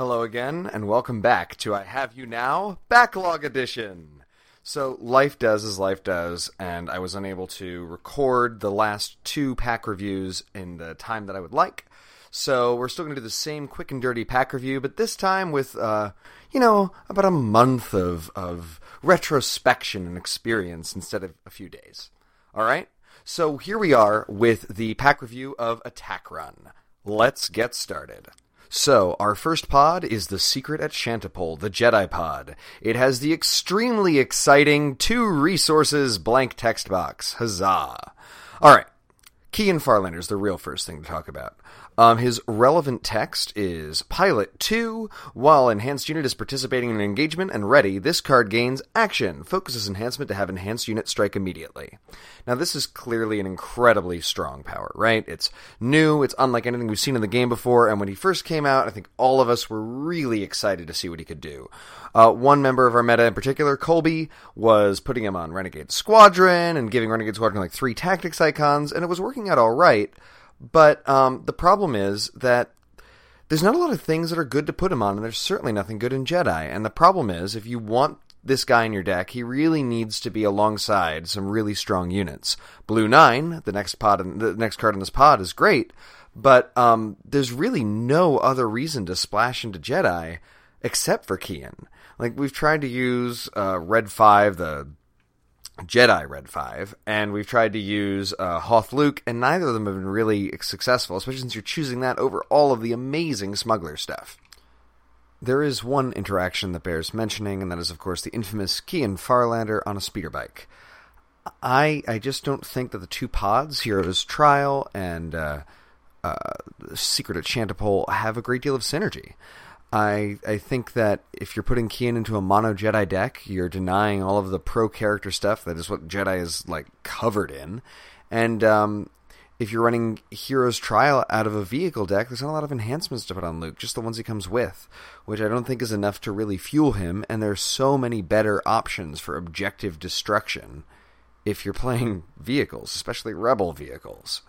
Hello again, and welcome back to I Have You Now Backlog Edition. So, life does as life does, and I was unable to record the last two pack reviews in the time that I would like. So, we're still going to do the same quick and dirty pack review, but this time with, uh, you know, about a month of, of retrospection and experience instead of a few days. All right? So, here we are with the pack review of Attack Run. Let's get started. So, our first pod is The Secret at Shantipole, the Jedi Pod. It has the extremely exciting two resources blank text box. Huzzah! Alright, Keyan Farlander's the real first thing to talk about. Um, his relevant text is Pilot 2. While enhanced unit is participating in an engagement and ready, this card gains action. Focuses enhancement to have enhanced unit strike immediately. Now, this is clearly an incredibly strong power, right? It's new, it's unlike anything we've seen in the game before, and when he first came out, I think all of us were really excited to see what he could do. Uh, one member of our meta in particular, Colby, was putting him on Renegade Squadron and giving Renegade Squadron like three tactics icons, and it was working out alright. But um, the problem is that there's not a lot of things that are good to put him on, and there's certainly nothing good in Jedi. And the problem is, if you want this guy in your deck, he really needs to be alongside some really strong units. Blue Nine, the next pod, in, the next card in this pod, is great, but um, there's really no other reason to splash into Jedi except for Keyan. Like we've tried to use uh, Red Five, the Jedi Red 5, and we've tried to use uh, Hoth Luke, and neither of them have been really successful, especially since you're choosing that over all of the amazing smuggler stuff. There is one interaction that bears mentioning, and that is, of course, the infamous Keyan Farlander on a speeder bike. I I just don't think that the two pods, Heroes Trial and uh, uh, Secret at Shantipole, have a great deal of synergy. I I think that if you're putting Keyan into a mono Jedi deck, you're denying all of the pro character stuff that is what Jedi is like covered in, and um, if you're running Hero's Trial out of a vehicle deck, there's not a lot of enhancements to put on Luke, just the ones he comes with, which I don't think is enough to really fuel him. And there's so many better options for objective destruction if you're playing vehicles, especially Rebel vehicles.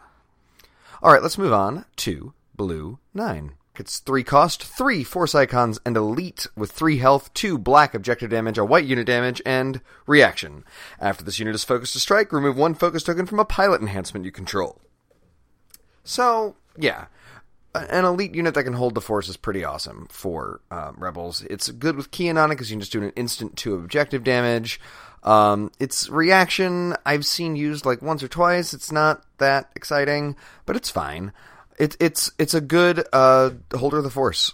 All right, let's move on to Blue Nine. It's three cost, three force icons, and elite with three health, two black objective damage, a white unit damage, and reaction. After this unit is focused to strike, remove one focus token from a pilot enhancement you control. So, yeah. An elite unit that can hold the force is pretty awesome for uh, rebels. It's good with Keyan on it because you can just do an instant two objective damage. Um, its reaction I've seen used like once or twice. It's not that exciting, but it's fine. It's it's it's a good uh, holder of the force.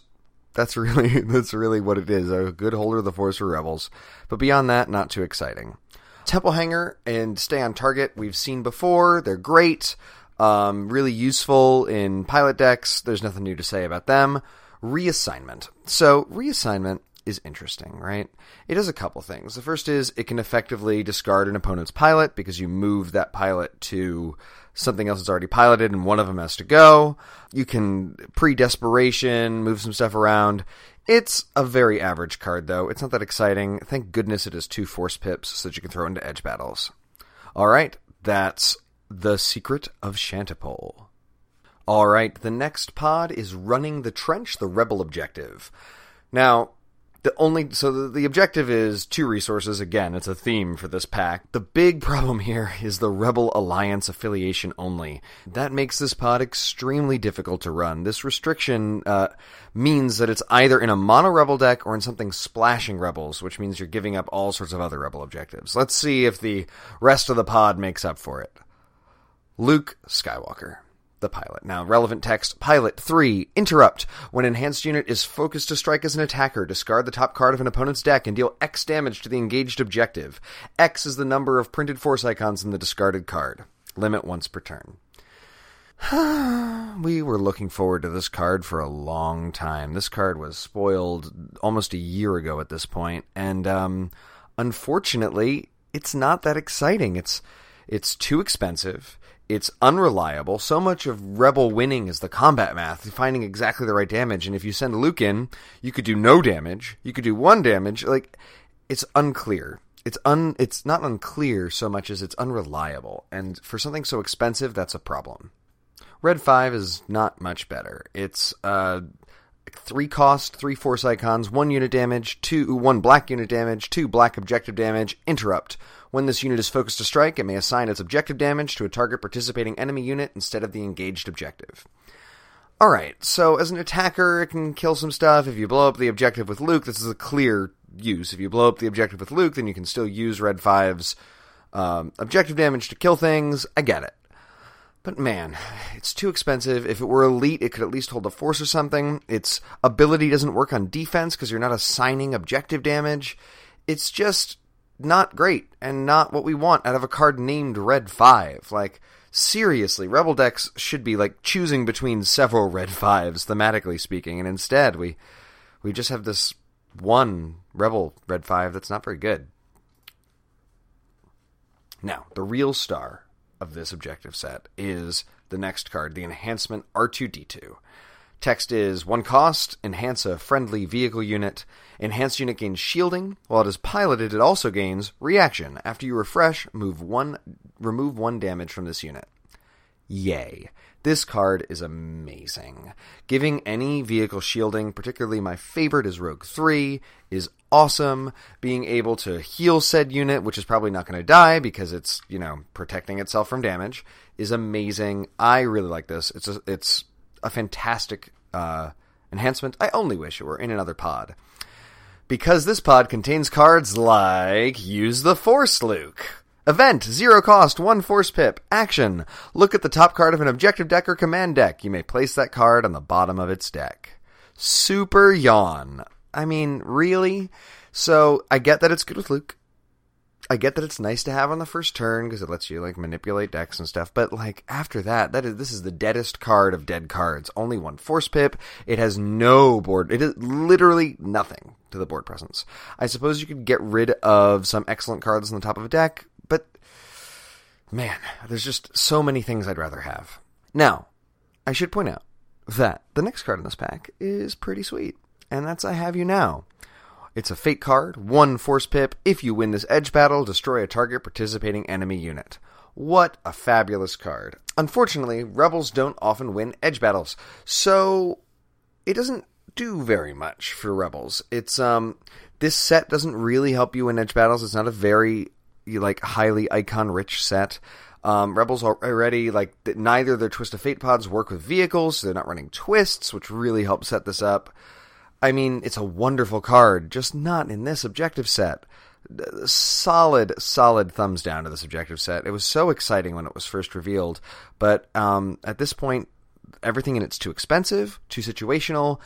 That's really that's really what it is. A good holder of the force for rebels. But beyond that, not too exciting. Temple Hangar and stay on target. We've seen before. They're great. Um, really useful in pilot decks. There's nothing new to say about them. Reassignment. So reassignment is interesting, right? It does a couple things. The first is it can effectively discard an opponent's pilot because you move that pilot to something else that's already piloted and one of them has to go. You can pre desperation, move some stuff around. It's a very average card, though. It's not that exciting. Thank goodness it has two force pips so that you can throw into edge battles. All right, that's The Secret of Shantipole. All right, the next pod is Running the Trench, the Rebel Objective. Now, the only so the, the, objective is two resources. Again it's a theme for this pack. The big problem here is the rebel alliance affiliation only. That makes this pod extremely difficult to run. This restriction uh, means that it's either in a mono rebel deck or in something splashing rebels which means you're giving up all sorts of other rebel objectives. Let's see if the rest of the pod makes up for it. Luke skywalker the pilot. Now, relevant text Pilot 3 Interrupt. When enhanced unit is focused to strike as an attacker, discard the top card of an opponent's deck and deal X damage to the engaged objective. X is the number of printed force icons in the discarded card. Limit once per turn. we were looking forward to this card for a long time. This card was spoiled almost a year ago at this point, and um, unfortunately, it's not that exciting. It's it's too expensive it's unreliable. So much of Rebel winning is the combat math, finding exactly the right damage. And if you send Luke in, you could do no damage. You could do one damage. Like it's unclear. It's un. It's not unclear so much as it's unreliable. And for something so expensive, that's a problem. Red Five is not much better. It's uh, three cost, three force icons, one unit damage, two one black unit damage, two black objective damage, interrupt. When this unit is focused to strike, it may assign its objective damage to a target participating enemy unit instead of the engaged objective. Alright, so as an attacker, it can kill some stuff. If you blow up the objective with Luke, this is a clear use. If you blow up the objective with Luke, then you can still use Red 5's um, objective damage to kill things. I get it. But man, it's too expensive. If it were elite, it could at least hold a force or something. Its ability doesn't work on defense because you're not assigning objective damage. It's just not great and not what we want out of a card named Red 5. Like, seriously, Rebel decks should be like choosing between several Red 5s, thematically speaking, and instead we we just have this one Rebel Red 5 that's not very good. Now, the real star of this objective set is the next card, the Enhancement R2D2. Text is one cost, enhance a friendly vehicle unit. Enhanced unit gains shielding. While it is piloted, it also gains reaction. After you refresh, move one remove one damage from this unit. Yay. This card is amazing. Giving any vehicle shielding, particularly my favorite is Rogue 3, is awesome. Being able to heal said unit, which is probably not going to die because it's, you know, protecting itself from damage, is amazing. I really like this. It's a, it's a fantastic uh, enhancement. I only wish it were in another pod. Because this pod contains cards like Use the Force Luke. Event, zero cost, one force pip. Action. Look at the top card of an objective deck or command deck. You may place that card on the bottom of its deck. Super yawn. I mean, really? So, I get that it's good with Luke. I get that it's nice to have on the first turn because it lets you like manipulate decks and stuff, but like after that, that is this is the deadest card of dead cards. Only one force pip. It has no board. It is literally nothing to the board presence. I suppose you could get rid of some excellent cards on the top of a deck, but man, there's just so many things I'd rather have. Now, I should point out that the next card in this pack is pretty sweet, and that's I Have You Now. It's a fate card, one force pip. If you win this edge battle, destroy a target participating enemy unit. What a fabulous card. Unfortunately, rebels don't often win edge battles, so it doesn't do very much for rebels. It's um this set doesn't really help you in edge battles. It's not a very like highly icon rich set. Um, Rebels already like neither their Twist of Fate pods work with vehicles, so they're not running twists, which really helps set this up. I mean, it's a wonderful card, just not in this objective set. Solid, solid thumbs down to this objective set. It was so exciting when it was first revealed, but um, at this point, everything in it's too expensive, too situational,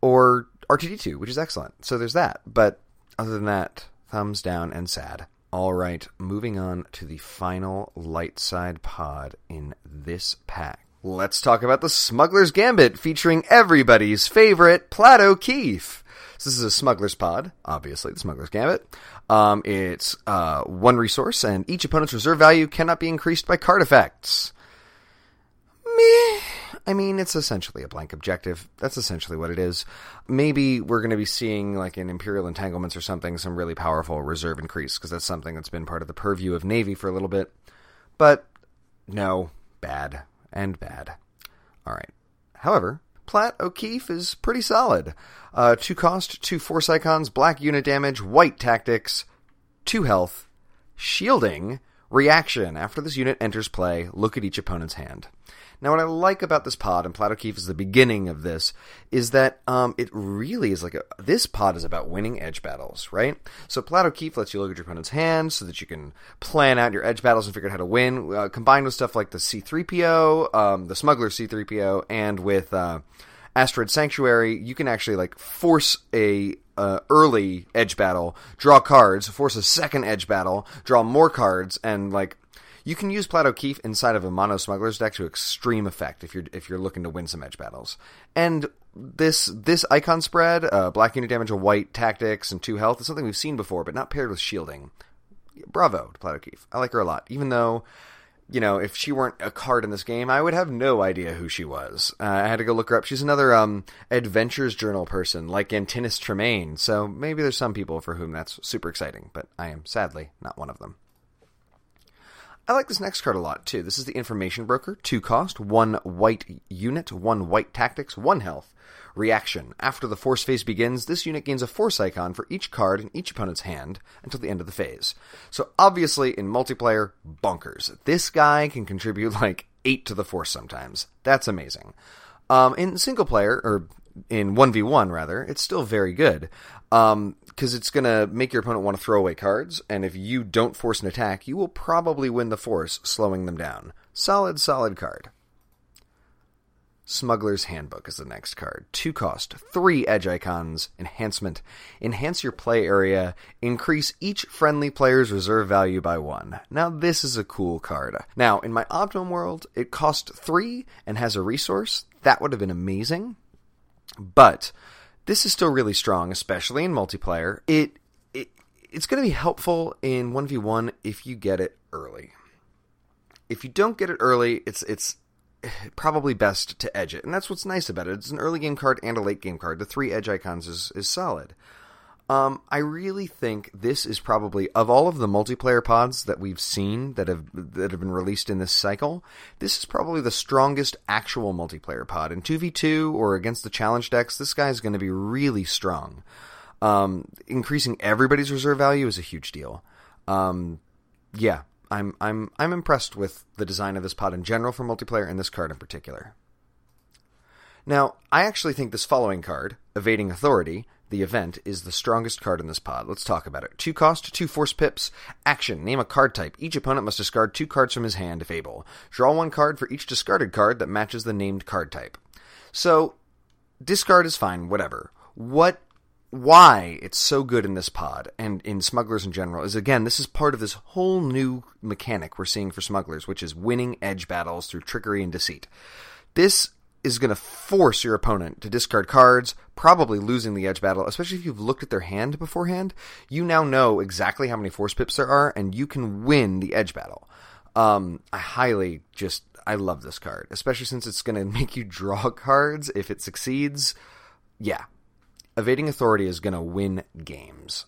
or R2D2, which is excellent. So there's that. But other than that, thumbs down and sad. All right, moving on to the final light side pod in this pack. Let's talk about the Smuggler's Gambit featuring everybody's favorite Platt O'Keefe. So this is a Smuggler's Pod, obviously the Smuggler's Gambit. Um, it's uh, one resource, and each opponent's reserve value cannot be increased by card effects. Meh. I mean, it's essentially a blank objective. That's essentially what it is. Maybe we're going to be seeing, like in Imperial Entanglements or something, some really powerful reserve increase, because that's something that's been part of the purview of Navy for a little bit. But no, bad and bad. All right. However, Platt O'Keefe is pretty solid. Uh, two cost, two force icons, black unit damage, white tactics, two health, shielding, reaction. After this unit enters play, look at each opponent's hand. Now, what I like about this pod, and Platt O'Keefe is the beginning of this, is that um, it really is like a. This pod is about winning edge battles, right? So Platt O'Keefe lets you look at your opponent's hand so that you can plan out your edge battles and figure out how to win, uh, combined with stuff like the C3PO, um, the Smuggler C3PO, and with uh, Asteroid Sanctuary, you can actually like force a uh, early edge battle, draw cards, force a second edge battle, draw more cards, and like you can use Platt O'Keefe inside of a mono smugglers deck to extreme effect if you're if you're looking to win some edge battles. And this this icon spread, uh, black unit damage, a white tactics, and two health is something we've seen before, but not paired with shielding. Bravo to Platt O'Keefe. I like her a lot, even though. You know, if she weren't a card in this game, I would have no idea who she was. Uh, I had to go look her up. She's another um, Adventures Journal person, like Antinnis Tremayne. So maybe there's some people for whom that's super exciting, but I am sadly not one of them. I like this next card a lot too. This is the Information Broker, two cost, one white unit, one white tactics, one health. Reaction. After the force phase begins, this unit gains a force icon for each card in each opponent's hand until the end of the phase. So obviously in multiplayer, bonkers. This guy can contribute like 8 to the force sometimes. That's amazing. Um, in single player, or in 1v1 rather, it's still very good. Um, because it's going to make your opponent want to throw away cards, and if you don't force an attack, you will probably win the force, slowing them down. Solid, solid card. Smuggler's Handbook is the next card. Two cost, three edge icons, enhancement. Enhance your play area, increase each friendly player's reserve value by one. Now, this is a cool card. Now, in my Optimum world, it cost three and has a resource. That would have been amazing. But this is still really strong, especially in multiplayer. It, it it's going to be helpful in 1v1 if you get it early. If you don't get it early, it's it's probably best to edge it. And that's what's nice about it. It's an early game card and a late game card. The three edge icons is, is solid. Um, I really think this is probably of all of the multiplayer pods that we've seen that have that have been released in this cycle, this is probably the strongest actual multiplayer pod. In two v two or against the challenge decks, this guy is going to be really strong. Um, increasing everybody's reserve value is a huge deal. Um, yeah, I'm I'm I'm impressed with the design of this pod in general for multiplayer and this card in particular. Now, I actually think this following card, Evading Authority, the event, is the strongest card in this pod. Let's talk about it. Two cost, two force pips. Action. Name a card type. Each opponent must discard two cards from his hand if able. Draw one card for each discarded card that matches the named card type. So, discard is fine, whatever. What why it's so good in this pod and in smugglers in general is again this is part of this whole new mechanic we're seeing for smugglers which is winning edge battles through trickery and deceit this is going to force your opponent to discard cards, probably losing the edge battle, especially if you've looked at their hand beforehand. You now know exactly how many force pips there are, and you can win the edge battle. Um, I highly just, I love this card, especially since it's going to make you draw cards if it succeeds. Yeah. Evading Authority is going to win games.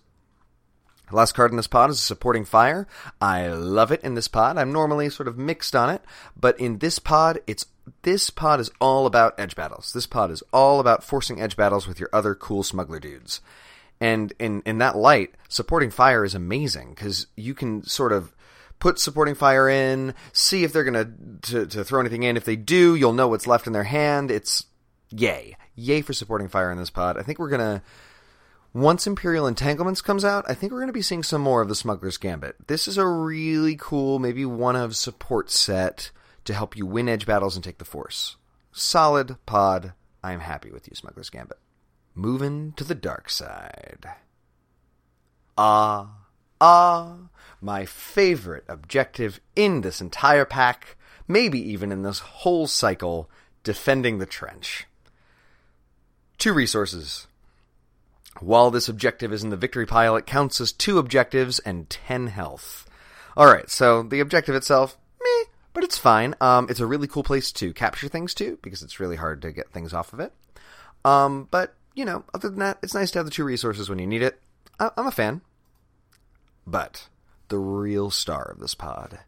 Last card in this pod is Supporting Fire. I love it in this pod. I'm normally sort of mixed on it, but in this pod, it's this pod is all about edge battles. This pod is all about forcing edge battles with your other cool smuggler dudes. And in in that light, Supporting Fire is amazing because you can sort of put supporting fire in, see if they're gonna to, to throw anything in. If they do, you'll know what's left in their hand. It's yay, yay for supporting fire in this pod. I think we're gonna once Imperial Entanglements comes out, I think we're going to be seeing some more of the Smuggler's Gambit. This is a really cool, maybe one of support set to help you win edge battles and take the Force. Solid pod. I am happy with you, Smuggler's Gambit. Moving to the dark side. Ah, ah, my favorite objective in this entire pack, maybe even in this whole cycle, defending the trench. Two resources while this objective is in the victory pile, it counts as two objectives and 10 health. Alright, so the objective itself, but it's fine. Um, it's a really cool place to capture things too, because it's really hard to get things off of it. Um, but, you know, other than that, it's nice to have the two resources when you need it. I- I'm a fan. But the real star of this pod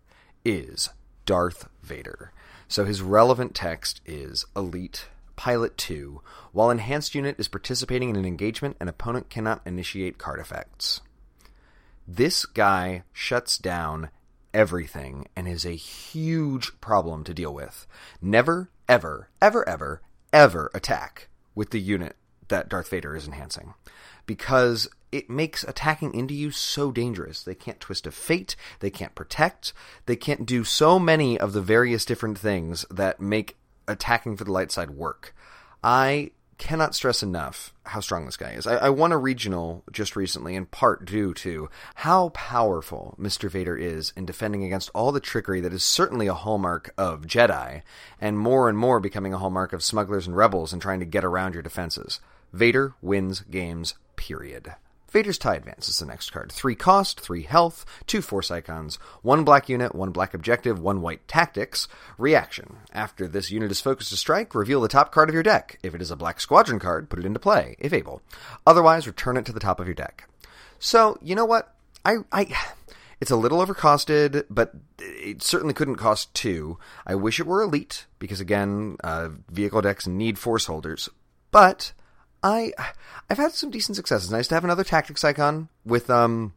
is Darth Vader. So his relevant text is Elite Pilot 2. While Enhanced Unit is participating in an engagement, an opponent cannot initiate card effects. This guy shuts down everything and is a huge problem to deal with. Never, ever, ever, ever, ever attack with the unit that Darth Vader is enhancing. Because it makes attacking into you so dangerous. They can't twist a fate, they can't protect, they can't do so many of the various different things that make attacking for the light side work. I cannot stress enough how strong this guy is. I, I, won a regional just recently, in part due to how powerful Mr. Vader is in defending against all the trickery that is certainly a hallmark of Jedi, and more and more becoming a hallmark of smugglers and rebels and trying to get around your defenses. Vader wins games, period. Vader's Tie Advance is the next card. Three cost, three health, two force icons, one black unit, one black objective, one white tactics. Reaction. After this unit is focused to strike, reveal the top card of your deck. If it is a black squadron card, put it into play, if able. Otherwise, return it to the top of your deck. So, you know what? I, I, It's a little overcosted, but it certainly couldn't cost two. I wish it were elite because again, uh, vehicle decks need force holders. But I I've had some decent success. It's nice to have another tactics icon with um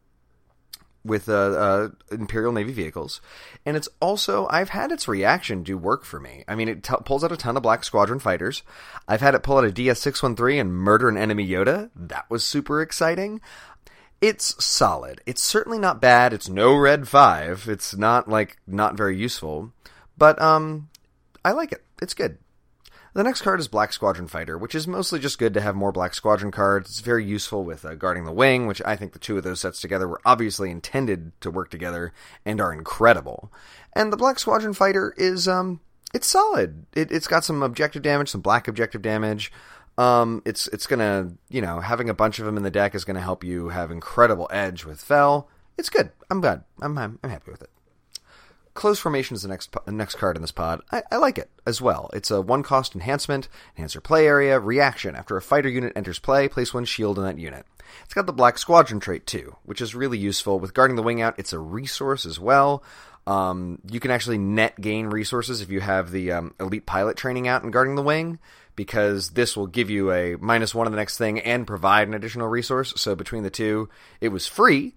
with uh, uh, Imperial Navy vehicles, and it's also I've had its reaction do work for me. I mean, it t- pulls out a ton of Black Squadron fighters. I've had it pull out a DS six one three and murder an enemy Yoda. That was super exciting. It's solid. It's certainly not bad. It's no Red Five. It's not like not very useful, but um, I like it. It's good. The next card is Black Squadron Fighter, which is mostly just good to have more Black Squadron cards. It's very useful with uh, guarding the wing, which I think the two of those sets together were obviously intended to work together and are incredible. And the Black Squadron Fighter is um, it's solid. It, has got some objective damage, some black objective damage. Um, it's it's gonna you know having a bunch of them in the deck is gonna help you have incredible edge with Fel. It's good. I'm glad. I'm I'm, I'm happy with it. Close Formation is the next next card in this pod. I, I, like it as well. It's a one cost enhancement, enhance your play area, reaction. After a fighter unit enters play, place one shield on that unit. It's got the Black Squadron trait too, which is really useful. With guarding the wing out, it's a resource as well. Um, you can actually net gain resources if you have the um, elite pilot training out and guarding the wing, because this will give you a minus one on the next thing and provide an additional resource. So between the two, it was free,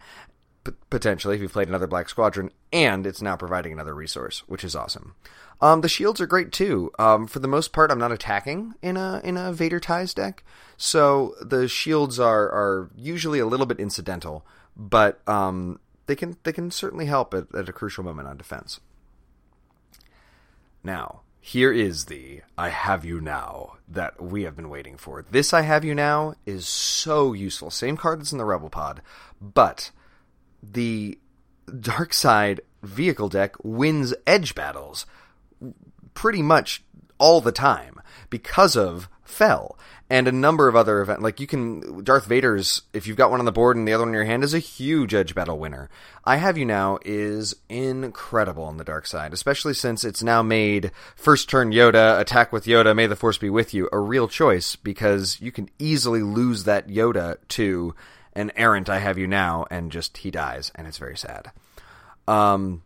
potentially if you've played another Black Squadron, and it's now providing another resource, which is awesome. Um, the shields are great too. Um, for the most part, I'm not attacking in a in a Vader ties deck, so the shields are are usually a little bit incidental, but um, they can they can certainly help at, at a crucial moment on defense. Now, here is the I have you now that we have been waiting for. This I have you now is so useful. Same card that's in the Rebel Pod, but the dark side vehicle deck wins edge battles pretty much all the time because of Fel and a number of other events. Like you can Darth Vader's if you've got one on the board and the other one in your hand is a huge edge battle winner. I have you now is incredible on the dark side, especially since it's now made first turn Yoda attack with Yoda. May the Force be with you a real choice because you can easily lose that Yoda to an errant I have you now, and just he dies, and it's very sad. Um,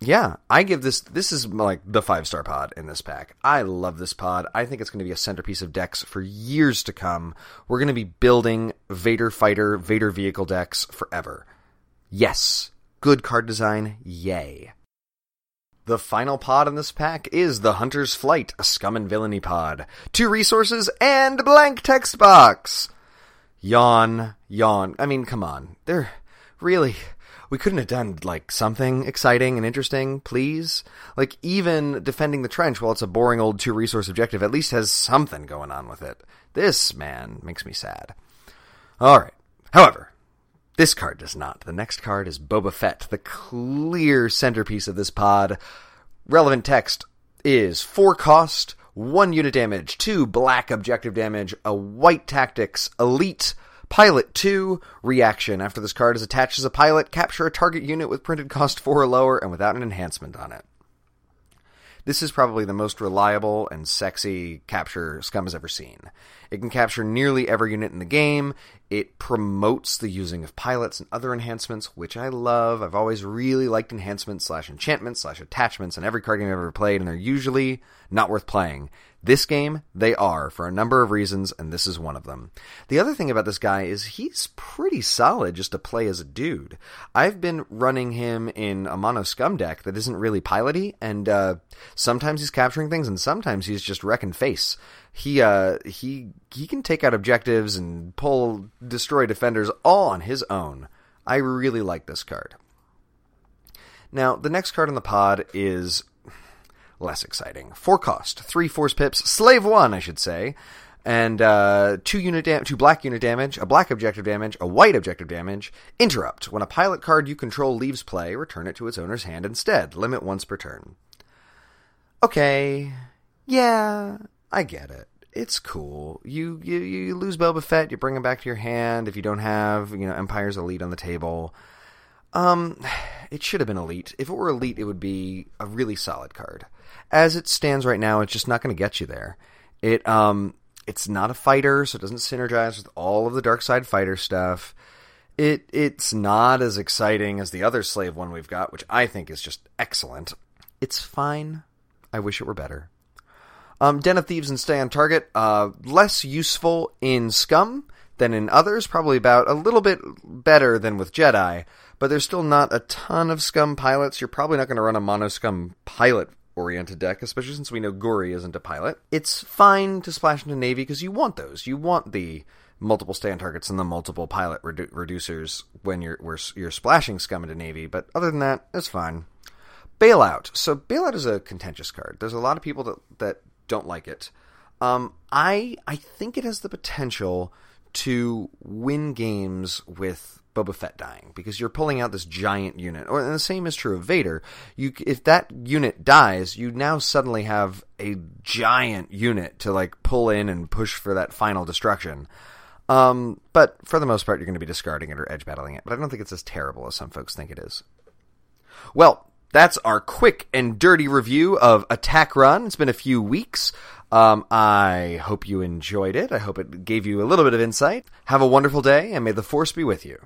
yeah, I give this. This is like the five star pod in this pack. I love this pod. I think it's going to be a centerpiece of decks for years to come. We're going to be building Vader fighter, Vader vehicle decks forever. Yes, good card design. Yay. The final pod in this pack is the Hunter's Flight, a scum and villainy pod. Two resources and blank text box yawn, yawn. I mean, come on. They're really we couldn't have done like something exciting and interesting, please? Like even defending the trench while it's a boring old two resource objective at least has something going on with it. This man makes me sad. All right. However, this card does not. The next card is Boba Fett, the clear centerpiece of this pod. Relevant text is four cost, one unit damage, two black objective damage, a white tactics, elite, pilot two, reaction. After this card is attached as a pilot, capture a target unit with printed cost four or lower and without an enhancement on it. This is probably the most reliable and sexy capture Scum has ever seen. It can capture nearly every unit in the game. It promotes the using of pilots and other enhancements, which I love. I've always really liked enhancements slash enchantments slash attachments in every card game I've ever played, and they're usually not worth playing. This game, they are, for a number of reasons, and this is one of them. The other thing about this guy is he's pretty solid just to play as a dude. I've been running him in a mono scum deck that isn't really piloty, and uh, sometimes he's capturing things, and sometimes he's just wrecking face. He uh, he he can take out objectives and pull destroy defenders all on his own. I really like this card. Now, the next card in the pod is less exciting. Four cost, three force pips, slave one, I should say, and uh, two unit two black unit damage, a black objective damage, a white objective damage. Interrupt: When a pilot card you control leaves play, return it to its owner's hand instead. Limit once per turn. Okay, yeah, I get it. It's cool. You you you lose Boba Fett, you bring him back to your hand. If you don't have you know Empire's Elite on the table. Um, it should have been elite. If it were elite, it would be a really solid card. As it stands right now, it's just not going to get you there. It um, it's not a fighter, so it doesn't synergize with all of the dark side fighter stuff. It it's not as exciting as the other slave one we've got, which I think is just excellent. It's fine. I wish it were better. Um, Den of Thieves and Stay on Target, uh, less useful in Scum than in others, probably about a little bit better than with Jedi, but there's still not a ton of Scum pilots. You're probably not going to run a mono Scum pilot oriented deck, especially since we know Guri isn't a pilot. It's fine to splash into Navy because you want those. You want the multiple stand targets and the multiple pilot redu- reducers when you're you're splashing scum into navy. But other than that, it's fine. Bailout. So bailout is a contentious card. There's a lot of people that that don't like it. Um, I I think it has the potential to win games with Boba Fett dying because you're pulling out this giant unit. Or and the same is true of Vader. You if that unit dies, you now suddenly have a giant unit to like pull in and push for that final destruction. Um, but for the most part, you're going to be discarding it or edge battling it. But I don't think it's as terrible as some folks think it is. Well, that's our quick and dirty review of Attack Run. It's been a few weeks. Um, I hope you enjoyed it. I hope it gave you a little bit of insight. Have a wonderful day, and may the Force be with you.